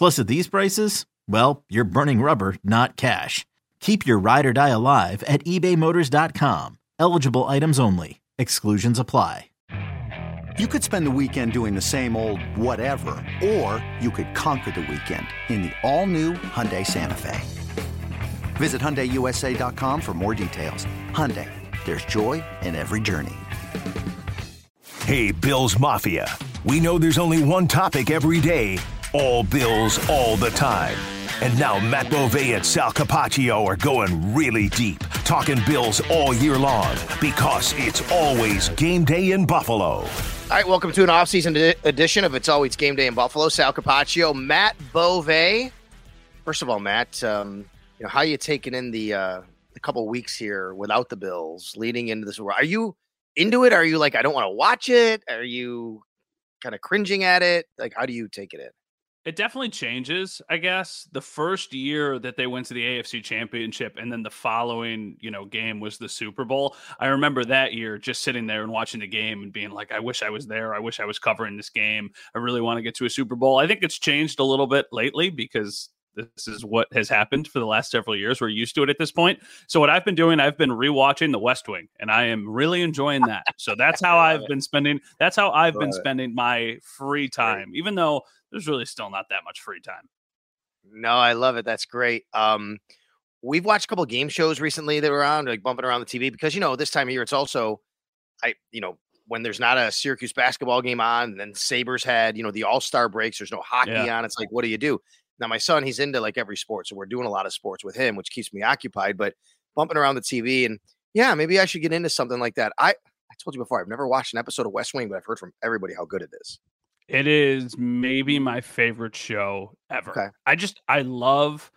Plus, at these prices, well, you're burning rubber, not cash. Keep your ride or die alive at ebaymotors.com. Eligible items only. Exclusions apply. You could spend the weekend doing the same old whatever, or you could conquer the weekend in the all-new Hyundai Santa Fe. Visit HyundaiUSA.com for more details. Hyundai, there's joy in every journey. Hey, Bills Mafia. We know there's only one topic every day. All Bills, all the time. And now Matt Bove and Sal Capaccio are going really deep, talking Bills all year long because it's always game day in Buffalo. All right, welcome to an off-season edition of It's Always Game Day in Buffalo. Sal Capaccio, Matt Bove. First of all, Matt, um, you know how you taking in the uh, the couple weeks here without the Bills, leading into this? Are you into it? Are you like I don't want to watch it? Are you kind of cringing at it? Like how do you take it in? It definitely changes, I guess. The first year that they went to the AFC Championship and then the following, you know, game was the Super Bowl. I remember that year just sitting there and watching the game and being like, I wish I was there. I wish I was covering this game. I really want to get to a Super Bowl. I think it's changed a little bit lately because this is what has happened for the last several years. We're used to it at this point. So what I've been doing, I've been rewatching The West Wing, and I am really enjoying that. So that's how I've been spending. That's how I've been spending my free time, even though there's really still not that much free time. No, I love it. That's great. Um, we've watched a couple game shows recently that were on, like bumping around the TV because you know this time of year it's also, I you know when there's not a Syracuse basketball game on, and then Sabres had you know the All Star breaks. There's no hockey Yeah. on. It's like what do you do? Now my son, he's into like every sport, so we're doing a lot of sports with him, which keeps me occupied. But bumping around the TV and yeah, maybe I should get into something like that. I I told you before, I've never watched an episode of West Wing, but I've heard from everybody how good it is. It is maybe my favorite show ever. Okay. I just I love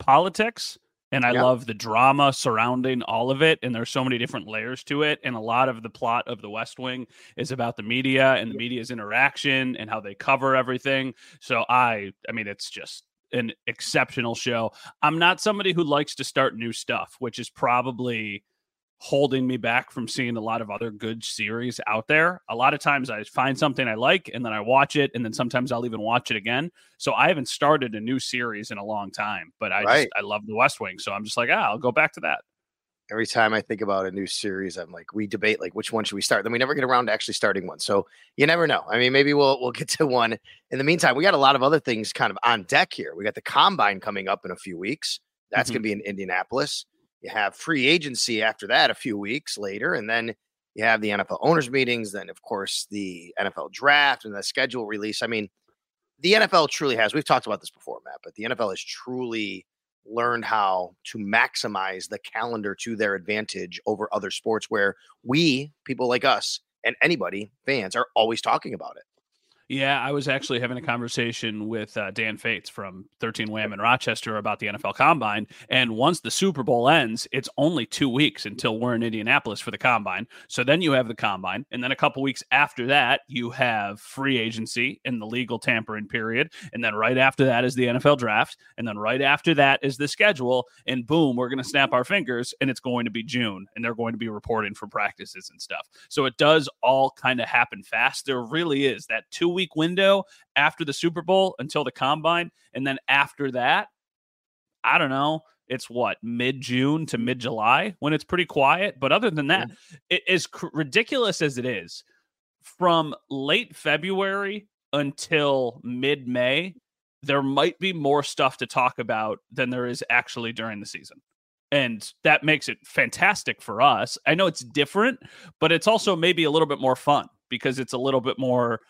politics and I Yeah. love the drama surrounding all of it and there's so many different layers to it and a lot of the plot of the West Wing is about the media and the media's interaction and how they cover everything. So I I mean it's just an exceptional show. I'm not somebody who likes to start new stuff, which is probably holding me back from seeing a lot of other good series out there. A lot of times I find something I like and then I watch it and then sometimes I'll even watch it again. So I haven't started a new series in a long time, but I Right. just I love The West Wing, so I'm just like, ah, I'll go back to that. every time I think about a new series, I'm like, we debate like which one should we start. Then we never get around to actually starting one. So you never know. I mean, maybe we'll we'll get to one. In the meantime, we got a lot of other things kind of on deck here. We got the combine coming up in a few weeks. That's Mhm. going to be in Indianapolis. You have free agency after that a few weeks later, and then you have the NFL owners meetings. Then, of course, the NFL draft and the schedule release. I mean, the NFL truly has. We've talked about this before, Matt, but the NFL has truly learned how to maximize the calendar to their advantage over other sports where we, people like us, and anybody, fans, are always talking about it. Yeah, I was actually having a conversation with uh, Dan Fates from 13 Wham in Rochester about the NFL Combine. And once the Super Bowl ends, it's only two weeks until we're in Indianapolis for the Combine. So then you have the Combine. And then a couple weeks after that, you have free agency and the legal tampering period. And then right after that is the NFL Draft. And then right after that is the schedule. And boom, we're going to snap our fingers and it's going to be June. And they're going to be reporting for practices and stuff. So it does all kind of happen fast. There really is that two week window after the Super Bowl until the combine. And then after that, I don't know. It's what mid June to mid July when it's pretty quiet. But other than that, yeah. it is cr- ridiculous as it is from late February until mid May. There might be more stuff to talk about than there is actually during the season. And that makes it fantastic for us. I know it's different, but it's also maybe a little bit more fun because it's a little bit more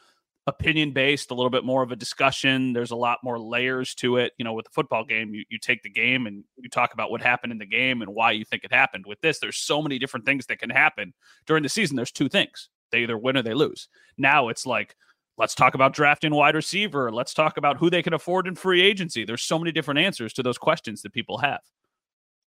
opinion based, a little bit more of a discussion. There's a lot more layers to it. You know, with the football game, you, you take the game and you talk about what happened in the game and why you think it happened. With this, there's so many different things that can happen during the season. There's two things they either win or they lose. Now it's like, let's talk about drafting wide receiver. Let's talk about who they can afford in free agency. There's so many different answers to those questions that people have.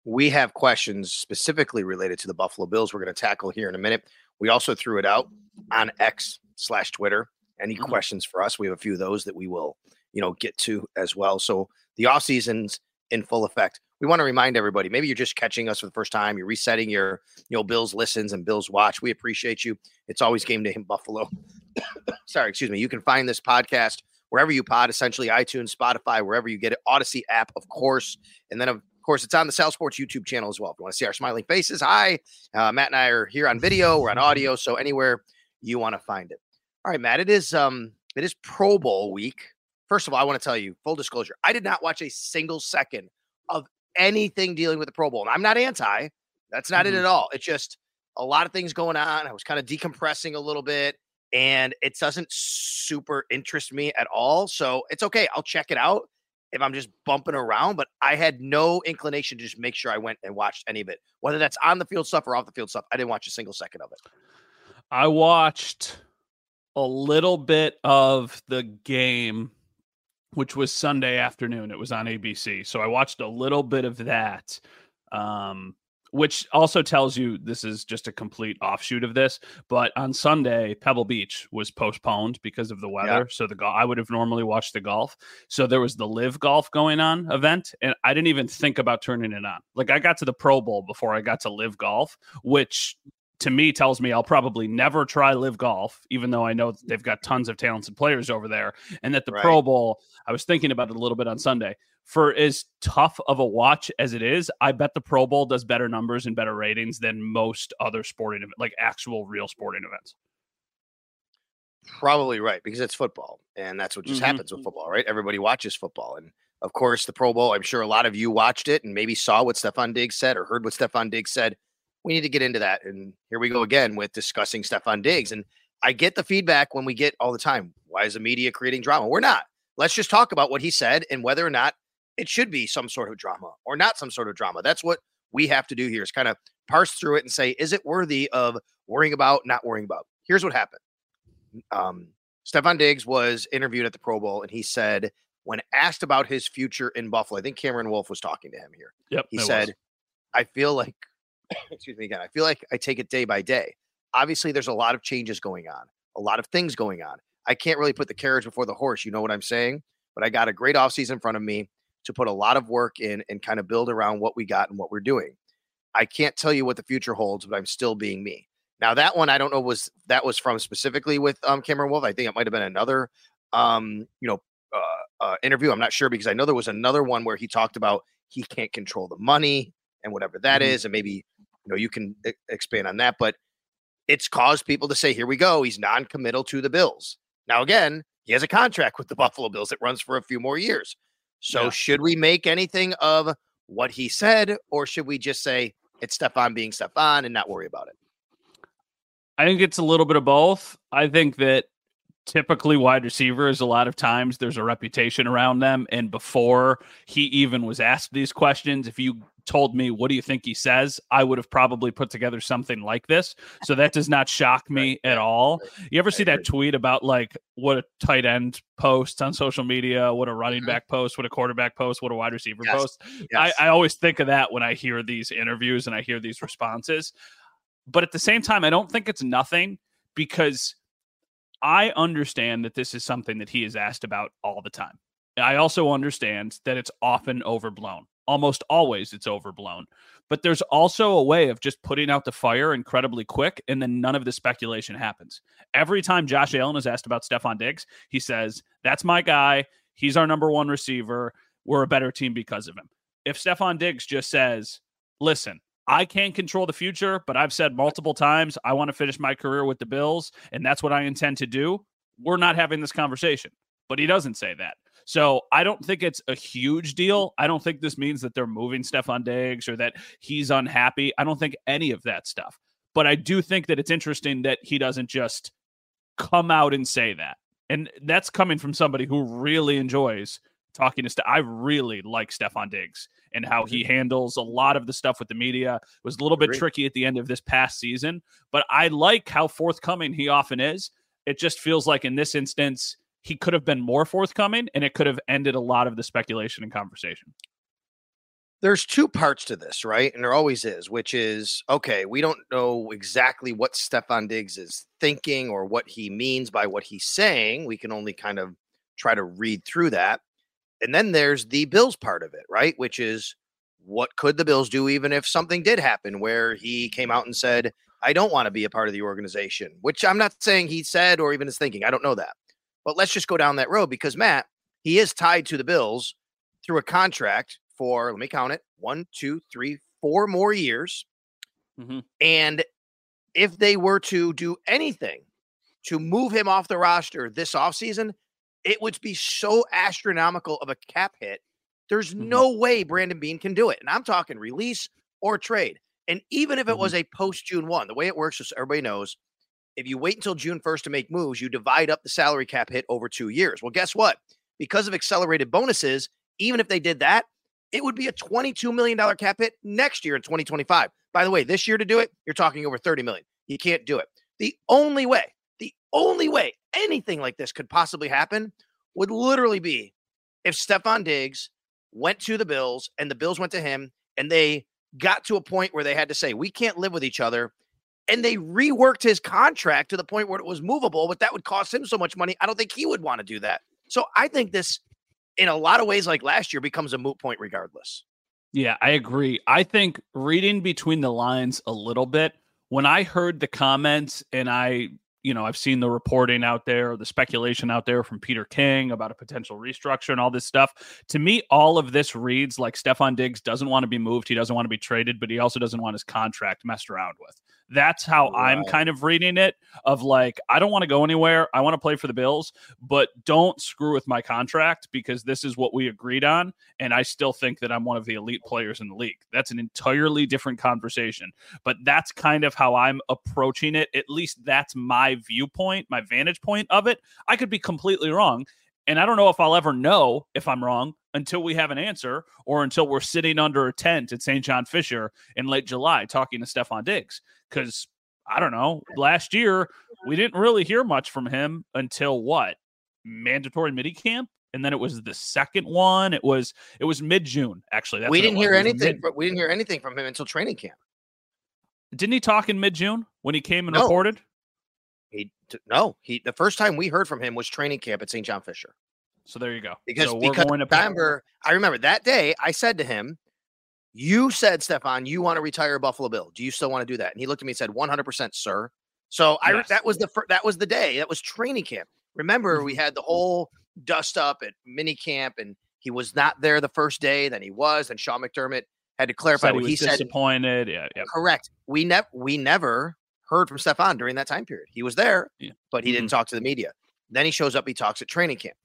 We have questions specifically related to the Buffalo Bills we're going to tackle here in a minute. We also threw it out on X slash Twitter any mm-hmm. questions for us? We have a few of those that we will, you know, get to as well. So the off season's in full effect. We want to remind everybody, maybe you're just catching us for the first time, you're resetting your, you know, Bills listens and Bills watch. We appreciate you. It's always game day in Buffalo. Sorry, excuse me. You can find this podcast wherever you pod, essentially iTunes, Spotify, wherever you get it, Audacy app, of course. And then, of course, it's on the Sal Sports YouTube channel as well. If you want to see our smiling faces, hi. Uh, Matt and I are here on video, we're on audio. So anywhere you want to find it. All right, Matt. It is um it is Pro Bowl week. First of all, I want to tell you, full disclosure, I did not watch a single second of anything dealing with the Pro Bowl. And I'm not anti. That's not mm-hmm. it at all. It's just a lot of things going on. I was kind of decompressing a little bit and it doesn't super interest me at all. So it's okay. I'll check it out if I'm just bumping around, but I had no inclination to just make sure I went and watched any of it, whether that's on the field stuff or off the field stuff. I didn't watch a single second of it. I watched a little bit of the game, which was Sunday afternoon. It was on ABC. So I watched a little bit of that. Um, which also tells you this is just a complete offshoot of this. But on Sunday, Pebble Beach was postponed because of the weather. Yeah. So the golf, I would have normally watched the golf. So there was the LIV Golf going on event, and I didn't even think about turning it on. Like I got to the Pro Bowl before I got to LIV Golf, which to me tells me I'll probably never try LIV Golf, even though I know they've got tons of talented players over there. And that the right. Pro Bowl, I was thinking about it a little bit on Sunday. For as tough of a watch as it is, I bet the Pro Bowl does better numbers and better ratings than most other sporting events, like actual real sporting events. Probably right, because it's football. And that's what just mm-hmm. happens with football, right? Everybody watches football. And of course, the Pro Bowl, I'm sure a lot of you watched it and maybe saw what Stefon Diggs said or heard what Stefon Diggs said we need to get into that. And here we go again with discussing Stefon Diggs. And I get the feedback when we get all the time. Why is the media creating drama? We're not. Let's just talk about what he said and whether or not it should be some sort of drama or not some sort of drama. That's what we have to do here is kind of parse through it and say, is it worthy of worrying about, not worrying about? Here's what happened. Um, Stefon Diggs was interviewed at the Pro Bowl and he said, when asked about his future in Buffalo, I think Cameron Wolfe was talking to him here. Yep. He said, was. I feel like excuse me again, I feel like I take it day by day. Obviously, there's a lot of changes going on, a lot of things going on. I can't really put the carriage before the horse. You know what I'm saying? But I got a great offseason in front of me to put a lot of work in and kind of build around what we got and what we're doing. I can't tell you what the future holds, but I'm still being me. Now that one I don't know was that was from specifically with um, Cameron Wolfe. I think it might have been another um, you know uh, uh, interview. I'm not sure because I know there was another one where he talked about he can't control the money and whatever that mm-hmm. is, and maybe you know you can expand on that, but it's caused people to say, "Here we go." He's non-committal to the Bills. Now, again, he has a contract with the Buffalo Bills that runs for a few more years. So, yeah. should we make anything of what he said, or should we just say it's Stefon being Stefon and not worry about it? I think it's a little bit of both. I think that typically wide receivers a lot of times there's a reputation around them. And before he even was asked these questions if you told me what do you think he says? I would have probably put together something like this. So that does not shock me at all. You ever see that tweet about like what a tight end posts on social media what a running mm-hmm. back post what a quarterback post what a wide receiver yes. post? Yes. I, I always think of that when i hear these interviews and i hear these responses. But at the same time i don't think it's nothing because I understand that this is something that he is asked about all the time. I also understand that it's often overblown. Almost always it's overblown. But there's also a way of just putting out the fire incredibly quick, and then none of the speculation happens. Every time Josh Allen is asked about Stefon Diggs, he says, That's my guy. He's our number one receiver. We're a better team because of him. If Stefon Diggs just says, Listen, I can't control the future, but I've said multiple times I want to finish my career with the Bills, and that's what I intend to do. We're not having this conversation, but he doesn't say that. So I don't think it's a huge deal. I don't think this means that they're moving Stefon Diggs or that he's unhappy. I don't think any of that stuff. But I do think that it's interesting that he doesn't just come out and say that. And that's coming from somebody who really enjoys talking to. Ste- I really like Stefon Diggs and how he mm-hmm. handles a lot of the stuff with the media. It was a little bit tricky at the end of this past season, but I like how forthcoming he often is. It just feels like in this instance, he could have been more forthcoming and it could have ended a lot of the speculation and conversation. There's two parts to this, right? And there always is, which is okay, we don't know exactly what Stefon Diggs is thinking or what he means by what he's saying. We can only kind of try to read through that. And then there's the Bills part of it, right? Which is what could the Bills do even if something did happen where he came out and said, I don't want to be a part of the organization, which I'm not saying he said or even is thinking. I don't know that. But let's just go down that road because Matt, he is tied to the Bills through a contract for, let me count it, one, two, three, four more years. Mm-hmm. And if they were to do anything to move him off the roster this offseason, it would be so astronomical of a cap hit. There's mm-hmm. no way Brandon Beane can do it. And I'm talking release or trade. And even if it mm-hmm. was a post June 1, the way it works, just everybody knows, if you wait until June 1st to make moves, you divide up the salary cap hit over two years. Well, guess what? Because of accelerated bonuses, even if they did that, it would be a $22 million cap hit next year in 2025. By the way, this year to do it, you're talking over 30 million. You can't do it. The only way, the only way anything like this could possibly happen would literally be if Stefon Diggs went to the Bills and the Bills went to him and they got to a point where they had to say, we can't live with each other. And they reworked his contract to the point where it was movable, but that would cost him so much money. I don't think he would want to do that. So I think this, in a lot of ways, like last year, becomes a moot point regardless. Yeah, I agree. I think reading between the lines a little bit, when I heard the comments and I you know, I've seen the reporting out there, the speculation out there from Peter King about a potential restructure and all this stuff. To me, all of this reads like Stefon Diggs doesn't want to be moved. He doesn't want to be traded, but he also doesn't want his contract messed around with. That's how right. I'm kind of reading it of like, I don't want to go anywhere. I want to play for the Bills, but don't screw with my contract because this is what we agreed on. And I still think that I'm one of the elite players in the league. That's an entirely different conversation. But that's kind of how I'm approaching it. At least that's my viewpoint, my vantage point of it. I could be completely wrong. And I don't know if I'll ever know if I'm wrong until we have an answer or until we're sitting under a tent at St. John Fisher in late July talking to Stefon Diggs. Because I don't know, last year we didn't really hear much from him until what? Mandatory mini camp? And then it was the second one. It was it was mid June actually. we didn't hear anything. Mid- we didn't hear anything from him until training camp. Didn't he talk in mid June when he came and no. reported? He no, he the first time we heard from him was training camp at St. John Fisher. So there you go. Because so because remember I remember that day I said to him, "You said Stefon, you want to retire Buffalo Bill. Do you still want to do that?" And he looked at me and said, "100%, sir." So I that was the fir- that was the day. That was training camp. Remember, we mm-hmm. had the whole dust up at mini camp, and he was not there the first day. Then he was. And Sean McDermott had to clarify said what he, he said. Disappointed. Yeah, yeah. Correct. We never we never heard from Stefon during that time period. He was there, yeah. but he mm-hmm. didn't talk to the media. Then he shows up, he talks at training camp.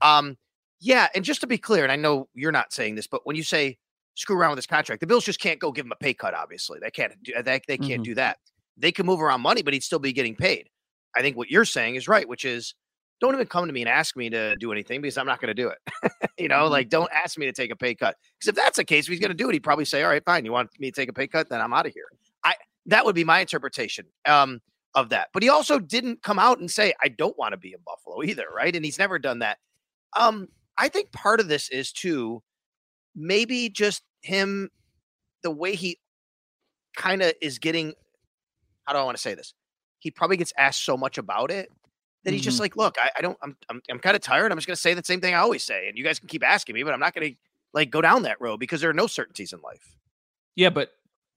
Um, yeah, and just to be clear, and I know you're not saying this, but when you say screw around with this contract, the Bills just can't go give him a pay cut. Obviously, they can't do they, they can't mm-hmm. do that. They can move around money, but he'd still be getting paid. I think what you're saying is right, which is don't even come to me and ask me to do anything because I'm not going to do it. you know, mm-hmm. like don't ask me to take a pay cut because if that's the case, if he's going to do it, he'd probably say, "All right, fine. You want me to take a pay cut? Then I'm out of here." That would be my interpretation um, of that. But he also didn't come out and say, "I don't want to be in Buffalo" either, right? And he's never done that. Um, I think part of this is too maybe just him the way he kind of is getting. How do I want to say this? He probably gets asked so much about it that he's mm-hmm. just like, look, I, I don't, I'm, I'm, I'm kind of tired. I'm just going to say the same thing I always say, and you guys can keep asking me, but I'm not going to like go down that road because there are no certainties in life. Yeah, but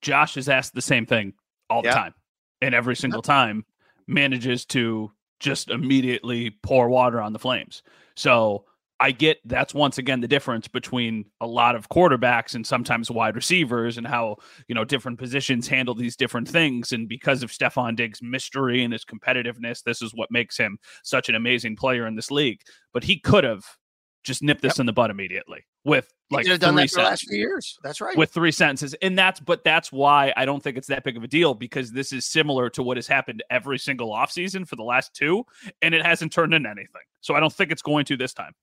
Josh is asked the same thing all the yeah. time, and every single time manages to just immediately pour water on the flames. So I get that's once again the difference between a lot of quarterbacks and sometimes wide receivers and how, you know, different positions handle these different things. And because of Stefon Diggs' mystery and his competitiveness, this is what makes him such an amazing player in this league. But he could have just nip this yep. in the butt immediately with like three done that for the last few years. That's right. With three sentences. And that's but that's why I don't think it's that big of a deal because this is similar to what has happened every single offseason for the last two, and it hasn't turned into anything. So I don't think it's going to this time.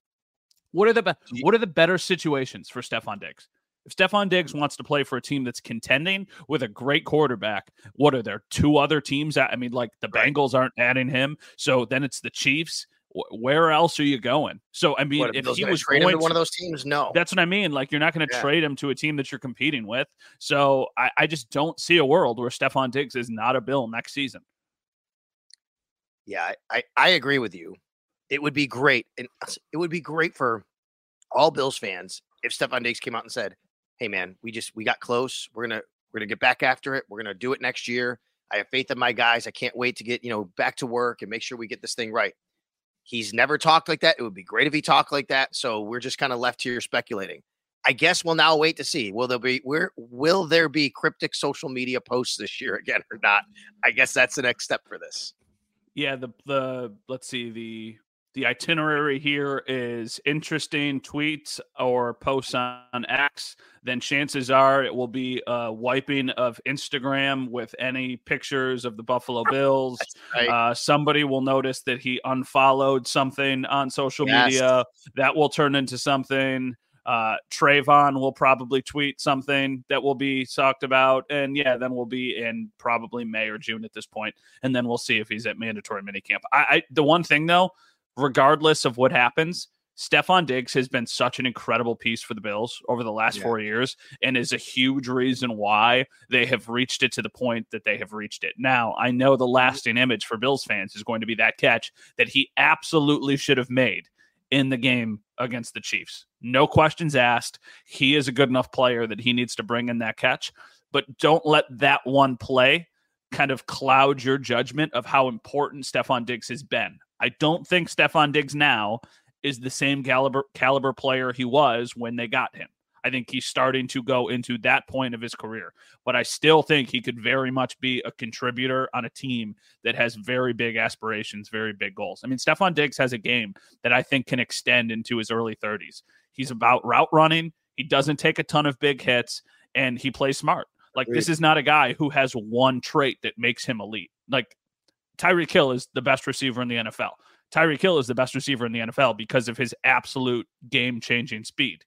What are the be- what are the better situations for Stefon Diggs? If Stefon Diggs wants to play for a team that's contending with a great quarterback, what are there two other teams? At, I mean, like the right. Bengals aren't adding him, so then it's the Chiefs. Where else are you going? So I mean, what, if he was going to one of those teams, no, that's what I mean. Like you're not going to yeah. trade him to a team that you're competing with. So I, I just don't see a world where Stefon Diggs is not a Bill next season. Yeah, I, I agree with you it would be great, and it would be great for all Bills fans if Stefon Diggs came out and said, "Hey, man, we just we got close. We're gonna we're gonna get back after it. We're gonna do it next year. I have faith in my guys. I can't wait to get you know back to work and make sure we get this thing right." He's never talked like that. It would be great if he talked like that. So we're just kind of left here speculating. I guess we'll now wait to see. Will there be where will there be cryptic social media posts this year again or not? I guess that's the next step for this. Yeah, the the let's see the the itinerary here is interesting tweets or posts on X, then chances are it will be a wiping of Instagram with any pictures of the Buffalo Bills. Right. Uh, somebody will notice that he unfollowed something on social yes. media. That will turn into something. Uh, Trevon will probably tweet something that will be talked about. And yeah, then we'll be in probably May or June at this point, And then we'll see if he's at mandatory minicamp. I, I the one thing though, regardless of what happens, Stefon Diggs has been such an incredible piece for the Bills over the last yeah. four years and is a huge reason why they have reached it to the point that they have reached it. Now, I know the mm-hmm. lasting image for Bills fans is going to be that catch that he absolutely should have made in the game against the Chiefs. No questions asked. He is a good enough player that he needs to bring in that catch, but don't let that one play kind of cloud your judgment of how important Stefon Diggs has been. I don't think Stefon Diggs now is the same caliber caliber player he was when they got him. I think he's starting to go into that point of his career. But I still think he could very much be a contributor on a team that has very big aspirations, very big goals. I mean, Stefon Diggs has a game that I think can extend into his early 30s. He's about route running, he doesn't take a ton of big hits, and he plays smart. Like, this is not a guy who has one trait that makes him elite. Like, Tyreek Hill is the best receiver in the NFL. Tyreek Hill is the best receiver in the NFL because of his absolute game changing speed.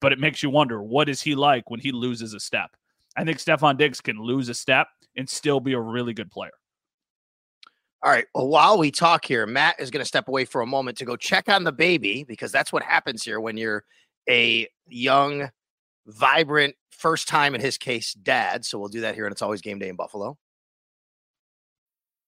But it makes you wonder what is he like when he loses a step? I think Stefon Diggs can lose a step and still be a really good player. All right. Well, while we talk here, Matt is going to step away for a moment to go check on the baby because that's what happens here when you're a young, vibrant, first time in his case, dad. So we'll do that here, and it's always game day in Buffalo.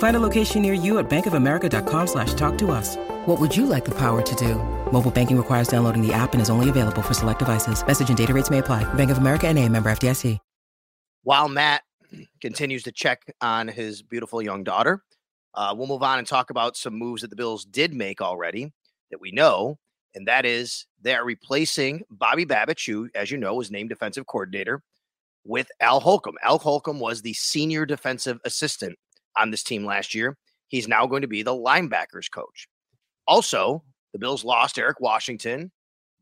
Find a location near you at bankofamerica.com slash talk to us. What would you like the power to do? Mobile banking requires downloading the app and is only available for select devices. Message and data rates may apply. Bank of America and a member FDIC. While Matt continues to check on his beautiful young daughter, uh, we'll move on and talk about some moves that the Bills did make already that we know. And that is they are replacing Bobby Babich, who, as you know, was named defensive coordinator, with Al Holcomb. Al Holcomb was the senior defensive assistant on this team last year. He's now going to be the linebackers coach. Also, the Bills lost Eric Washington,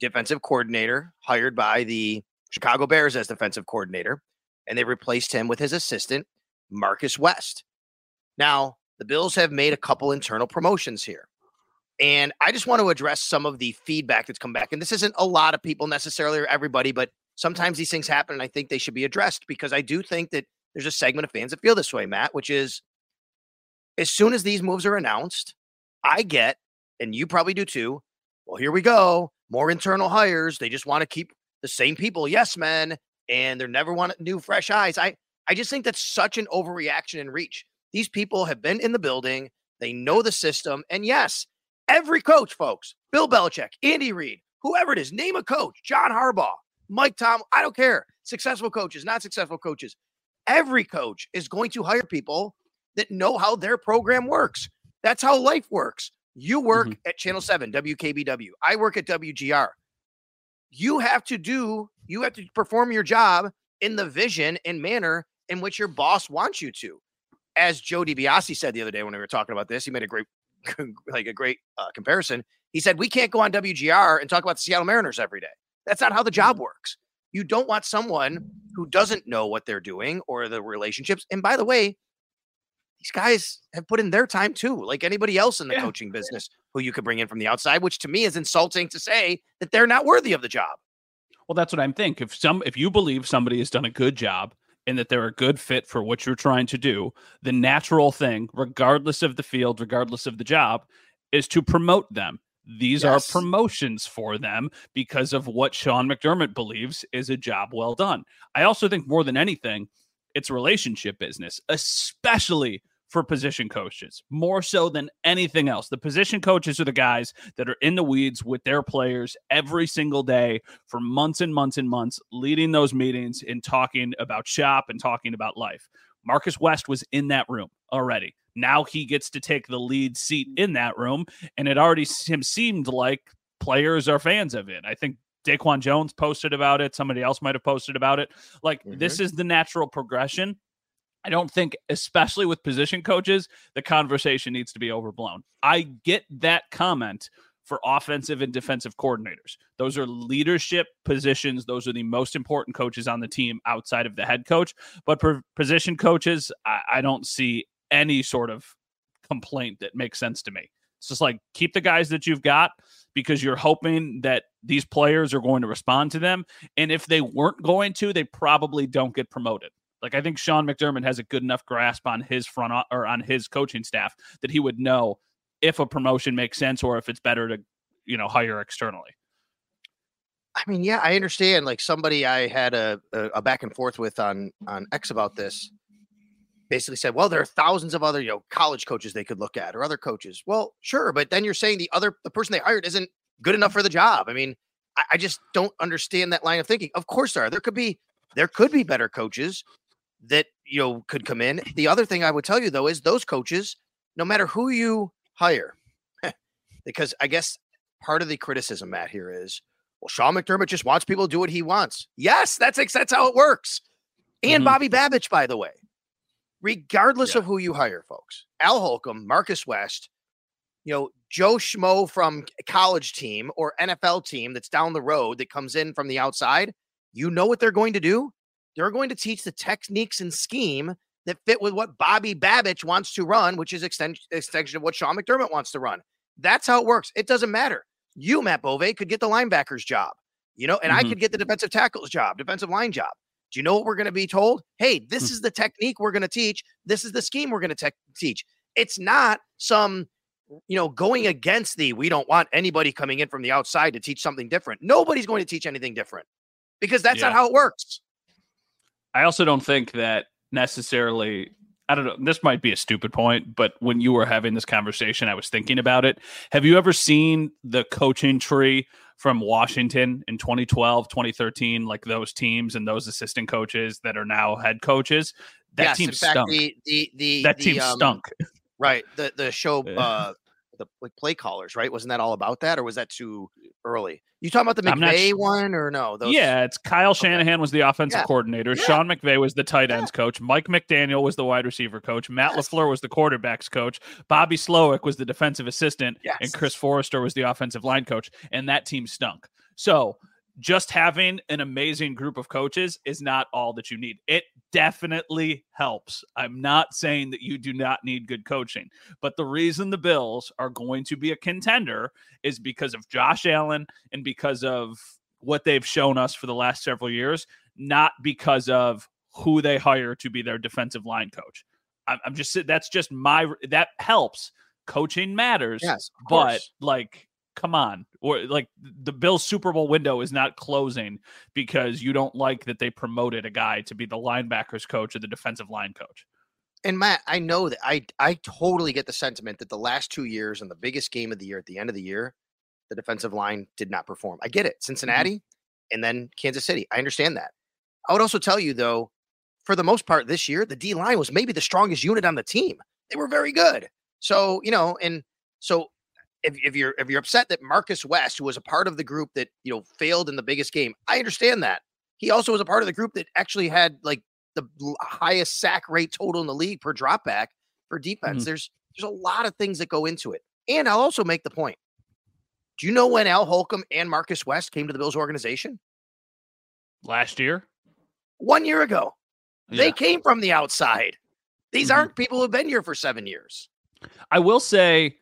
defensive coordinator, hired by the Chicago Bears as defensive coordinator, and they replaced him with his assistant, Marcus West. Now, the Bills have made a couple internal promotions here. And I just want to address some of the feedback that's come back. And this isn't a lot of people necessarily or everybody, but sometimes these things happen and I think they should be addressed because I do think that there's a segment of fans that feel this way, Matt, which is as soon as these moves are announced, I get, and you probably do too. Well, here we go. More internal hires. They just want to keep the same people, yes, men, and they're never want new fresh eyes. I I just think that's such an overreaction and reach. These people have been in the building, they know the system, and yes, every coach, folks, Bill Belichick, Andy Reid, whoever it is, name a coach, John Harbaugh, Mike Tom, I don't care. Successful coaches, not successful coaches. Every coach is going to hire people that know how their program works. That's how life works. You work mm-hmm. at Channel 7, WKBW. I work at WGR. You have to do, you have to perform your job in the vision and manner in which your boss wants you to. As Joe DiBiase said the other day when we were talking about this, he made a great, like a great uh, comparison. He said, We can't go on WGR and talk about the Seattle Mariners every day. That's not how the job mm-hmm. works. You don't want someone who doesn't know what they're doing or the relationships. And by the way, these guys have put in their time too, like anybody else in the yeah. coaching business who you could bring in from the outside, which to me is insulting to say that they're not worthy of the job. Well, that's what I'm thinking. If some if you believe somebody has done a good job and that they're a good fit for what you're trying to do, the natural thing, regardless of the field, regardless of the job, is to promote them. These yes. are promotions for them because of what Sean McDermott believes is a job well done. I also think more than anything, it's relationship business, especially for position coaches, more so than anything else. The position coaches are the guys that are in the weeds with their players every single day for months and months and months, leading those meetings and talking about shop and talking about life. Marcus West was in that room already. Now he gets to take the lead seat in that room, and it already seemed like players are fans of it. I think Daquan Jones posted about it. Somebody else might have posted about it. Like mm-hmm. this is the natural progression. I don't think, especially with position coaches, the conversation needs to be overblown. I get that comment for offensive and defensive coordinators. Those are leadership positions. Those are the most important coaches on the team outside of the head coach. But for position coaches, I, I don't see any sort of complaint that makes sense to me. It's just like keep the guys that you've got because you're hoping that these players are going to respond to them. And if they weren't going to, they probably don't get promoted. Like I think Sean McDermott has a good enough grasp on his front or on his coaching staff that he would know if a promotion makes sense or if it's better to, you know, hire externally. I mean, yeah, I understand. Like somebody I had a, a, back and forth with on on X about this basically said, well, there are thousands of other, you know, college coaches they could look at or other coaches. Well, sure, but then you're saying the other the person they hired isn't good enough for the job. I mean, I, I just don't understand that line of thinking. Of course there are. There could be there could be better coaches that you know could come in. The other thing I would tell you though is those coaches, no matter who you hire, because I guess part of the criticism, Matt, here is, well, Sean McDermott just wants people to do what he wants. Yes, that's that's how it works. and Mhm. Bobby Babich, by the way. Regardless Yeah. of who you hire, folks, Al Holcomb, Marcus West, you know, Joe Schmo from college team or NFL team that's down the road that comes in from the outside, you know what they're going to do? They're going to teach the techniques and scheme that fit with what Bobby Babich wants to run, which is extension, extension of what Sean McDermott wants to run. That's how it works. It doesn't matter. You, Matt Bove, could get the linebacker's job, you know, and I Mhm. could get the defensive tackle's job, defensive line job. Do you know what we're going to be told? Hey, this Mm. is the technique we're going to teach. This is the scheme we're going to teach. It's not some, you know, going against the we don't want anybody coming in from the outside to teach something different. Nobody's going to teach anything different because that's not how it works. I also don't think that necessarily. I don't know. This might be a stupid point, but when you were having this conversation, I was thinking about it. Have you ever seen the coaching tree from Washington in 2012, 2013, like those teams and those assistant coaches that are now head coaches? That yes, team fact, stunk. the the the that the, team um, stunk. Right. The the show uh the like play callers, right? Wasn't that all about that or was that too early? You talking about the McVay one or no? Those yeah, it's Kyle Shanahan was the offensive Yeah. coordinator. Yeah. Sean McVay was the tight Yeah. ends coach. Mike McDaniel was the wide receiver coach. Matt Yes. LaFleur was the quarterbacks coach. Bobby Slowik was the defensive assistant. And Chris Foerster was the offensive line coach. And that team stunk. So just having an amazing group of coaches is not all that you need. It definitely helps. I'm not saying that you do not need good coaching, but the reason the Bills are going to be a contender is because of Josh Allen and because of what they've shown us for the last several years, not because of who they hire to be their defensive line coach. I'm, just that's just my that helps. Coaching matters, Yes, but like, come on, or like the Bills Super Bowl window is not closing because you don't like that they promoted a guy to be the linebackers coach or the defensive line coach. And Matt, I know that I I totally get the sentiment that the last two years and the biggest game of the year at the end of the year, the defensive line did not perform. I get it. Mm-hmm. Cincinnati and then Kansas City. I understand that. I would also tell you though, for the most part this year, the D line was maybe the strongest unit on the team. They were very good. So, you know, and so if, if you're if you're upset that Marcus West, who was a part of the group that, you know, failed in the biggest game, I understand that. He also was a part of the group that actually had like the highest sack rate total in the league per drop back for defense. Mhm. There's there's a lot of things that go into it. And I'll also make the point. Do you know when Al Holcomb and Marcus West came to the Bills organization? Last year, One year ago. They came from the outside. These Mhm. aren't people who've been here for seven years. I will say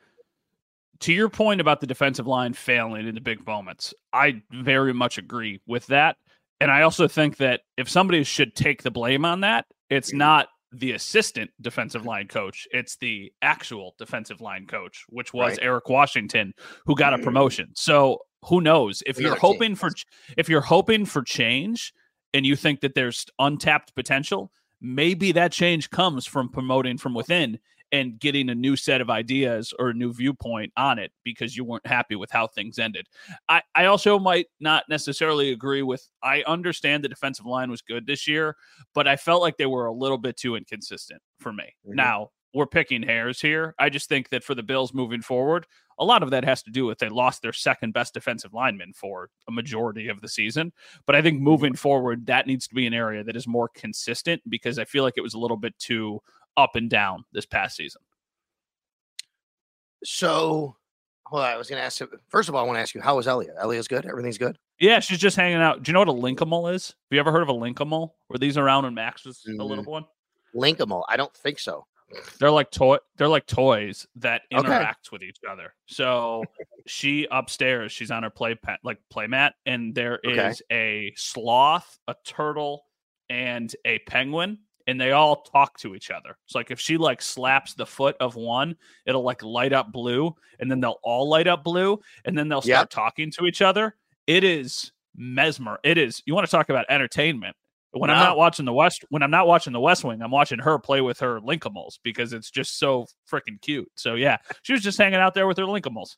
to your point about the defensive line failing in the big moments, I very much agree with that. And I also think that if somebody should take the blame on that, it's mm-hmm. not the assistant defensive line coach, it's the actual defensive line coach, which was Right. Eric Washington, who got a mm-hmm. promotion. So who knows if you're team, hoping for if you're hoping for change and you think that there's untapped potential, maybe that change comes from promoting from within and getting a new set of ideas or a new viewpoint on it because you weren't happy with how things ended. I, I also might not necessarily agree with I understand the defensive line was good this year, but I felt like they were a little bit too inconsistent for me. Mhm. Now we're picking hairs here. I just think that for the Bills moving forward, a lot of that has to do with they lost their second best defensive lineman for a majority of the season. But I think moving forward, that needs to be an area that is more consistent because I feel like it was a little bit too up and down this past season. So hold on, I was gonna ask you first of all, I want to ask you, how is Elia? Elia's good? Everything's good? Yeah, she's just hanging out. Do you know what a linkimal is? Have you ever heard of a linkimal? Were these around when Max was a little Mm. one? Linkable. I don't think so. They're like toy. They're like toys that Okay. interact with each other. So she upstairs, she's on her play pet, like play mat, and there is Okay. a sloth, a turtle, and a penguin, and they all talk to each other. It's like if she like slaps the foot of one, it'll like light up blue, and then they'll all light up blue, and then they'll Yep. start talking to each other. It is mesmer. It is. You want to talk about entertainment? When I'm not watching the West, when I'm not watching the West Wing, I'm watching her play with her Linkimals because it's just so freaking cute. So yeah, she was just hanging out there with her Linkimals.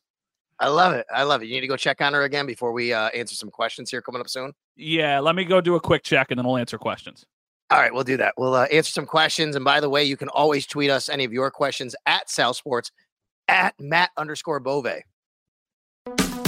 I love it. I love it. You need to go check on her again before we uh, answer some questions here coming up soon. Yeah, let me go do a quick check and then we'll answer questions. All right, we'll do that. We'll uh, answer some questions. And by the way, you can always tweet us any of your questions at Sal Sports at Matt underscore Bove.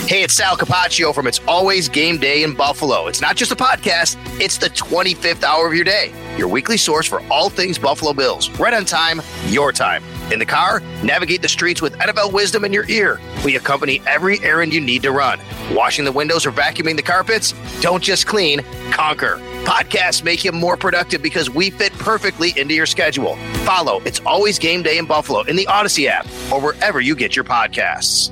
Hey, it's Sal Capaccio from It's Always Game Day in Buffalo. It's not just a podcast, it's the 25th hour of your day. Your weekly source for all things Buffalo Bills. Right on time, your time. In the car, navigate the streets with NFL wisdom in your ear. We accompany every errand you need to run. Washing the windows or vacuuming the carpets? Don't just clean, conquer. Podcasts make you more productive because we fit perfectly into your schedule. Follow It's Always Game Day in Buffalo in the Audacy app or wherever you get your podcasts.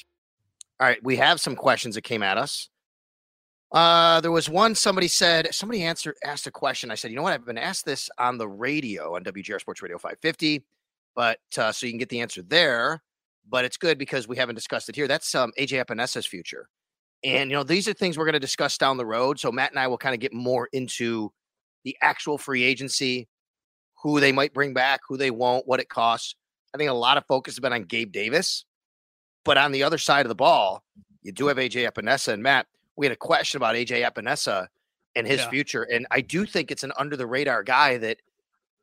All right, we have some questions that came at us. Uh, there was one somebody said somebody answered asked a question. I said, you know what? I've been asked this on the radio on WGR Sports Radio 550, but uh, so you can get the answer there. But it's good because we haven't discussed it here. That's um, AJ Epenesa's future, and you know these are things we're going to discuss down the road. So Matt and I will kind of get more into the actual free agency, who they might bring back, who they won't, what it costs. I think a lot of focus has been on Gabe Davis but on the other side of the ball, you do have AJ Epenesa and Matt. We had a question about AJ Epenesa and his yeah. future, and I do think it's an under the radar guy that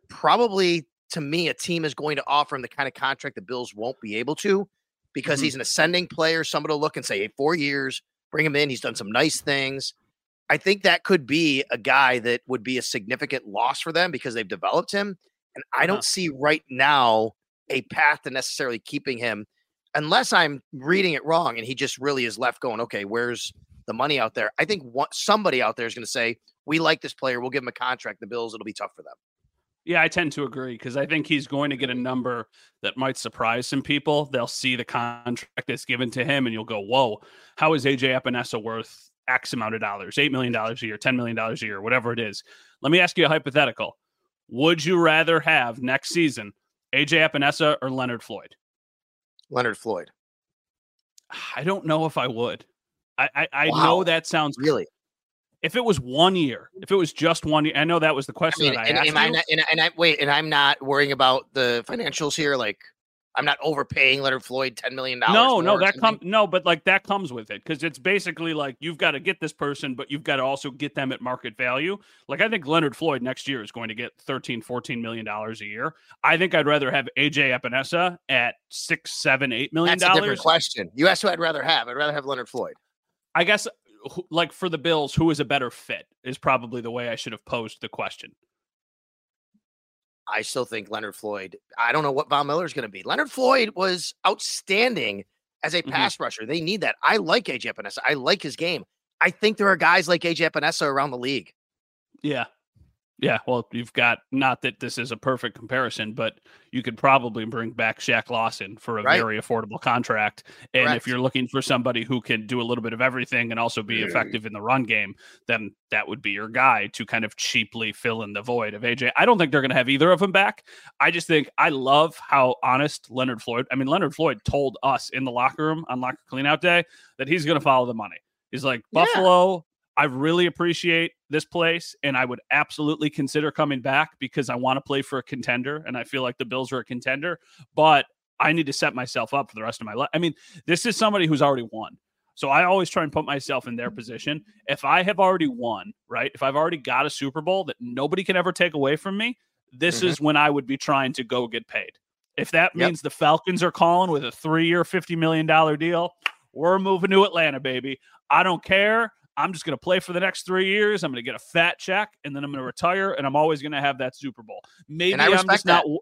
probably to me a team is going to offer him the kind of contract the Bills won't be able to because mm-hmm. he's an ascending player. Somebody will look and say, "Hey, four years, bring him in. He's done some nice things." I think that could be a guy that would be a significant loss for them because they've developed him, and I don't uh-huh. see right now a path to necessarily keeping him unless I'm reading it wrong and he just really is left going, okay, where's the money out there? I think what, somebody out there is going to say, we like this player. We'll give him a contract. The Bills, it'll be tough for them. Yeah, I tend to agree because I think he's going to get a number that might surprise some people. They'll see the contract that's given to him, and you'll go, "Whoa, how is AJ Epenesa worth X amount of dollars? Eight million dollars a year, ten million dollars a year, whatever it is." Let me ask you a hypothetical: Would you rather have next season AJ Epenesa or Leonard Floyd? Leonard Floyd? I don't know if I would. I I, I wow. know that sounds really. If it was one year, if it was just one year, I know that was the question I mean, that I and, asked. And, I not, and, and I wait, and I'm not worrying about the financials here. Like I'm not overpaying Leonard Floyd ten million dollars. No, no, that comes no, but like that comes with it because it's basically like you've got to get this person, but you've got to also get them at market value. Like I think Leonard Floyd next year is going to get 13, 14 million dollars a year. I think I'd rather have AJ Epenesa at six, seven, eight million dollars. That's a different question. You asked who I'd rather have. I'd rather have Leonard Floyd. I guess like for the Bills, who is a better fit is probably the way I should have posed the question. I still think Leonard Floyd. I don't know what Von Miller is going to be. Leonard Floyd was outstanding as a mm-hmm. pass mm-hmm. rusher. They need that. I like AJ Epenesa. I like his game. I think there are guys like AJ Epenesa around the league. Yeah, yeah, well, you've got not that this is a perfect comparison, but you could probably bring back Shaq Lawson for a right. very affordable contract. And Correct. if you're looking for somebody who can do a little bit of everything and also be mm. effective in the run game, then that would be your guy to kind of cheaply fill in the void of AJ. I don't think they're going to have either of them back. I just think I love how honest Leonard Floyd. I mean, Leonard Floyd told us in the locker room on locker cleanout day that he's going to follow the money. He's like Buffalo I really appreciate this place and I would absolutely consider coming back because I want to play for a contender and I feel like the Bills are a contender, but I need to set myself up for the rest of my life. I mean, this is somebody who's already won. So I always try and put myself in their position. If I have already won, right? If I've already got a Super Bowl that nobody can ever take away from me, this mm-hmm. is when I would be trying to go get paid. If that means yep. the Falcons are calling with a three year, $50 million deal, we're moving to Atlanta, baby. I don't care. I'm just going to play for the next three years. I'm going to get a fat check, and then I'm going to retire, and I'm always going to have that Super Bowl. Maybe I'm just that. not.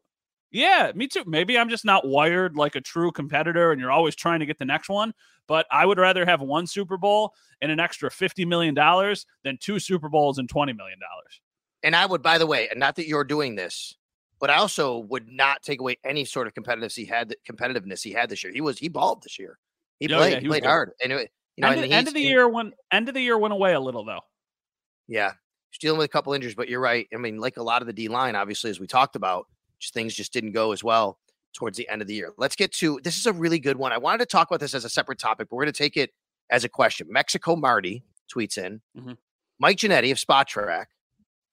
Yeah, me too. Maybe I'm just not wired like a true competitor, and you're always trying to get the next one. But I would rather have one Super Bowl and an extra fifty million dollars than two Super Bowls and twenty million dollars. And I would, by the way, and not that you're doing this, but I also would not take away any sort of competitiveness he had. Competitiveness he had this year. He was he balled this year. He oh, played, yeah, he played hard, and it, you know, end, end of the year went end of the year went away a little though. Yeah, he's dealing with a couple injuries, but you're right. I mean, like a lot of the D line, obviously, as we talked about, just things just didn't go as well. towards the end of the year. Let's get to this is a really good one. I wanted to talk about this as a separate topic, but we're going to take it as a question. Mexico Marty tweets in mm-hmm. Mike Ginnitti of Spotrac.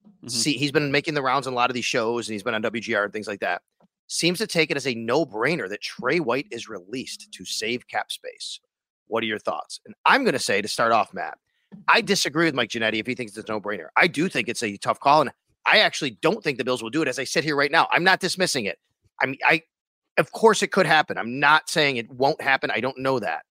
Mm-hmm. See, he's been making the rounds on a lot of these shows and he's been on WGR and things like that. Seems to take it as a no brainer that Tre White is released to save cap space. What are your thoughts? And I'm going to say to start off, Matt, I disagree with Mike Ginnitti if he thinks it's a no brainer. I do think it's a tough call. And I actually don't think the Bills will do it as I sit here right now. I'm not dismissing it. I mean, I, of course, it could happen. I'm not saying it won't happen. I don't know that.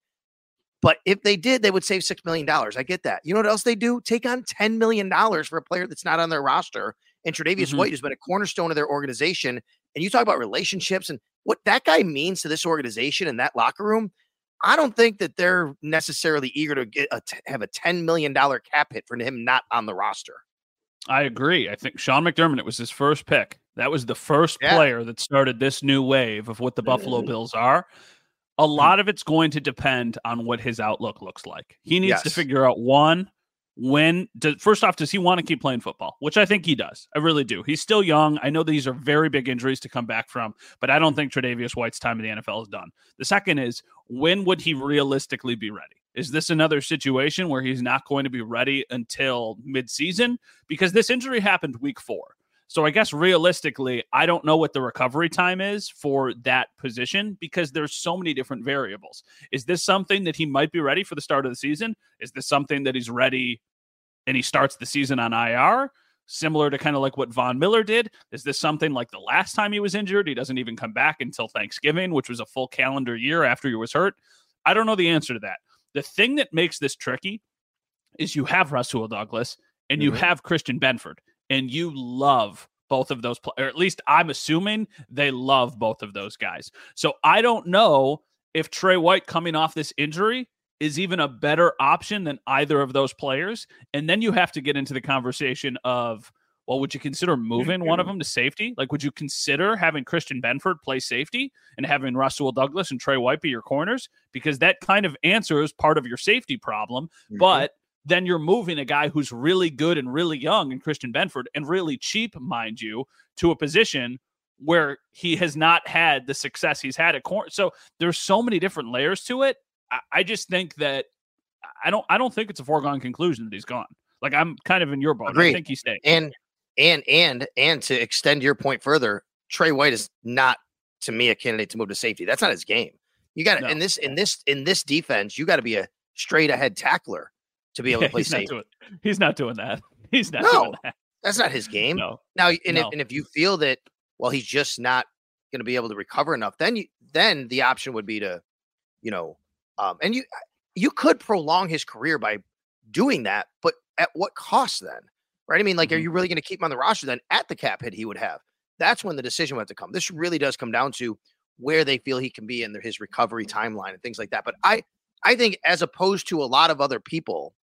But if they did, they would save $6 million. I get that. You know what else they do? Take on $10 million for a player that's not on their roster. And Tre'Davious mm-hmm. White, who's been a cornerstone of their organization. And you talk about relationships and what that guy means to this organization and that locker room. I don't think that they're necessarily eager to get a, have a $10 million cap hit for him not on the roster. I agree. I think Sean McDermott it was his first pick. That was the first yeah. player that started this new wave of what the Buffalo mm-hmm. Bills are. A mm. lot of it's going to depend on what his outlook looks like. He needs yes. to figure out one when first off does he want to keep playing football? Which i think he does. I really do. He's still young. I know these are very big injuries to come back from but i don't think tre'davious white's time in the nfl is done. The second is when would he realistically be ready? Is this another situation where he's not going to be ready until midseason? Because this injury happened week four so I guess realistically, I don't know what the recovery time is for that position because there's so many different variables. Is this something that he might be ready for the start of the season? Is this something that he's ready and he starts the season on IR? Similar to kind of like what Von Miller did. Is this something like the last time he was injured? He doesn't even come back until Thanksgiving, which was a full calendar year after he was hurt. I don't know the answer to that. The thing that makes this tricky is you have Rasul Douglas and mm-hmm. you have Christian Benford and you love both of those, or at least I'm assuming they love both of those guys. So I don't know if Tre White coming off this injury is even a better option than either of those players. And then you have to get into the conversation of, well, would you consider moving one of them to safety? Like, would you consider having Christian Benford play safety and having Russell Douglas and Tre White be your corners? Because that kind of answers part of your safety problem. Mm-hmm. But then you're moving a guy who's really good and really young and Christian Benford and really cheap, mind you, to a position where he has not had the success he's had at corner. So there's so many different layers to it. I, I, just think that I don't I don't think it's a foregone conclusion that he's gone. Like I'm kind of in your boat. Agreed. I think he's staying. And and and and to extend your point further, Tre White is not to me a candidate to move to safety. That's not his game. You got to no. in this in this in this defense, you got to be a straight ahead tackler to be able yeah, to play he's safe. Not doing, he's not doing that. He's not no, doing that. That's not his game. No. Now, and, no. If, and if you feel that, well, he's just not going to be able to recover enough, then you then the option would be to, you know, um, and you you could prolong his career by doing that, but at what cost then? Right? I mean, like, mm-hmm. are you really going to keep him on the roster then at the cap hit he would have? That's when the decision would have to come. This really does come down to where they feel he can be in their, his recovery timeline and things like that. But I I think as opposed to a lot of other people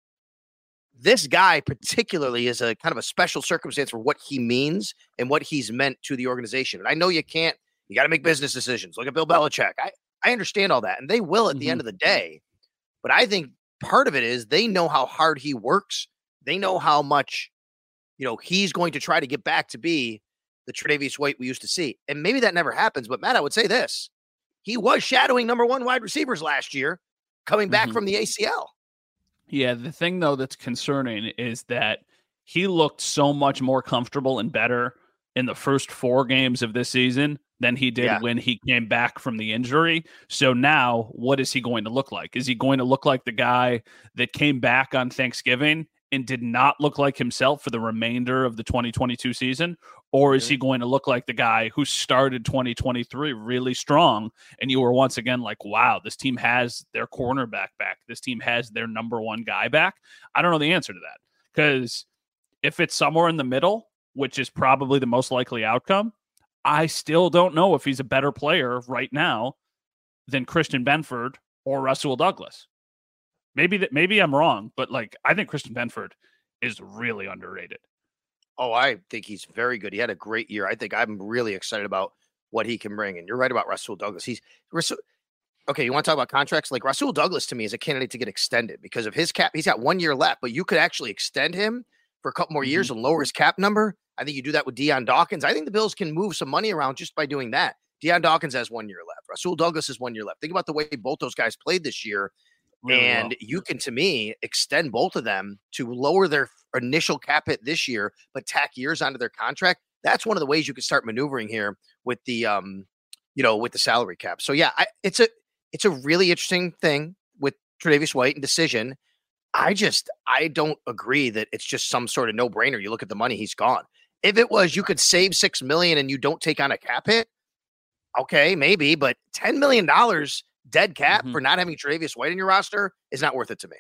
this guy particularly is a kind of a special circumstance for what he means and what he's meant to the organization. And I know you can't, you got to make business decisions. Look at Bill Belichick. I, I understand all that. And they will at mm-hmm. the end of the day. But I think part of it is they know how hard he works. They know how much, you know, he's going to try to get back to be the Tre'Davious White we used to see. And maybe that never happens. But Matt, I would say this. He was shadowing number one wide receivers last year, coming back mm-hmm. from the ACL. Yeah, the thing though that's concerning is that he looked so much more comfortable and better in the first four games of this season than he did yeah. when he came back from the injury. So now, what is he going to look like? Is he going to look like the guy that came back on Thanksgiving and did not look like himself for the remainder of the 2022 season? Or is he going to look like the guy who started 2023 really strong? And you were once again like, wow, this team has their cornerback back. This team has their number one guy back. I don't know the answer to that because if it's somewhere in the middle, which is probably the most likely outcome, I still don't know if he's a better player right now than Christian Benford or Russell Douglas. Maybe that maybe I'm wrong, but like I think Christian Benford is really underrated. Oh, I think he's very good. He had a great year. I think I'm really excited about what he can bring. And you're right about Russell Douglas. He's Rasul, okay. You want to talk about contracts? Like Russell Douglas to me is a candidate to get extended because of his cap. He's got one year left, but you could actually extend him for a couple more years mm-hmm. and lower his cap number. I think you do that with Dion Dawkins. I think the Bills can move some money around just by doing that. Dion Dawkins has one year left. Rasul Douglas has one year left. Think about the way both those guys played this year. Really and well. you can, to me, extend both of them to lower their initial cap hit this year, but tack years onto their contract. That's one of the ways you can start maneuvering here with the, um, you know, with the salary cap. So yeah, I, it's a it's a really interesting thing with Tre'Davious White and decision. I just I don't agree that it's just some sort of no brainer. You look at the money he's gone. If it was you could save six million and you don't take on a cap hit, okay, maybe, but ten million dollars dead cap Mhm. for not having Tre'Davious White in your roster is not worth it to me.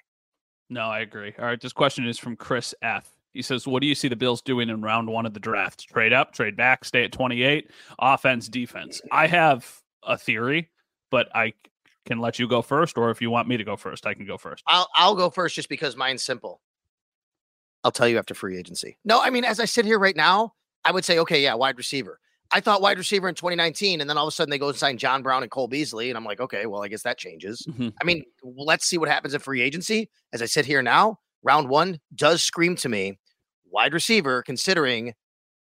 No, I agree. All right, this question is from Chris F. He says, "What do you see the Bills doing in round one of the draft? Trade up, trade back, stay at 28, offense, defense." I have a theory, but I can let you go first, or if you want me to go first, I can go first. I'll I'll go first just because mine's simple. I'll tell you after free agency. No, I mean, as I sit here right now, I would say, okay, yeah, wide receiver. I thought wide receiver in 2019, and then all of a sudden they go and sign John Brown and Cole Beasley, and I'm like, okay, well, I guess that changes. Mhm. I mean, well, let's see what happens in free agency. As I sit here now, round one does scream to me wide receiver, considering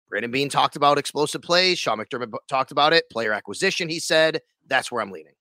Brandon Beane talked about explosive plays, Sean McDermott talked about it, player acquisition. He said that's where I'm leaning.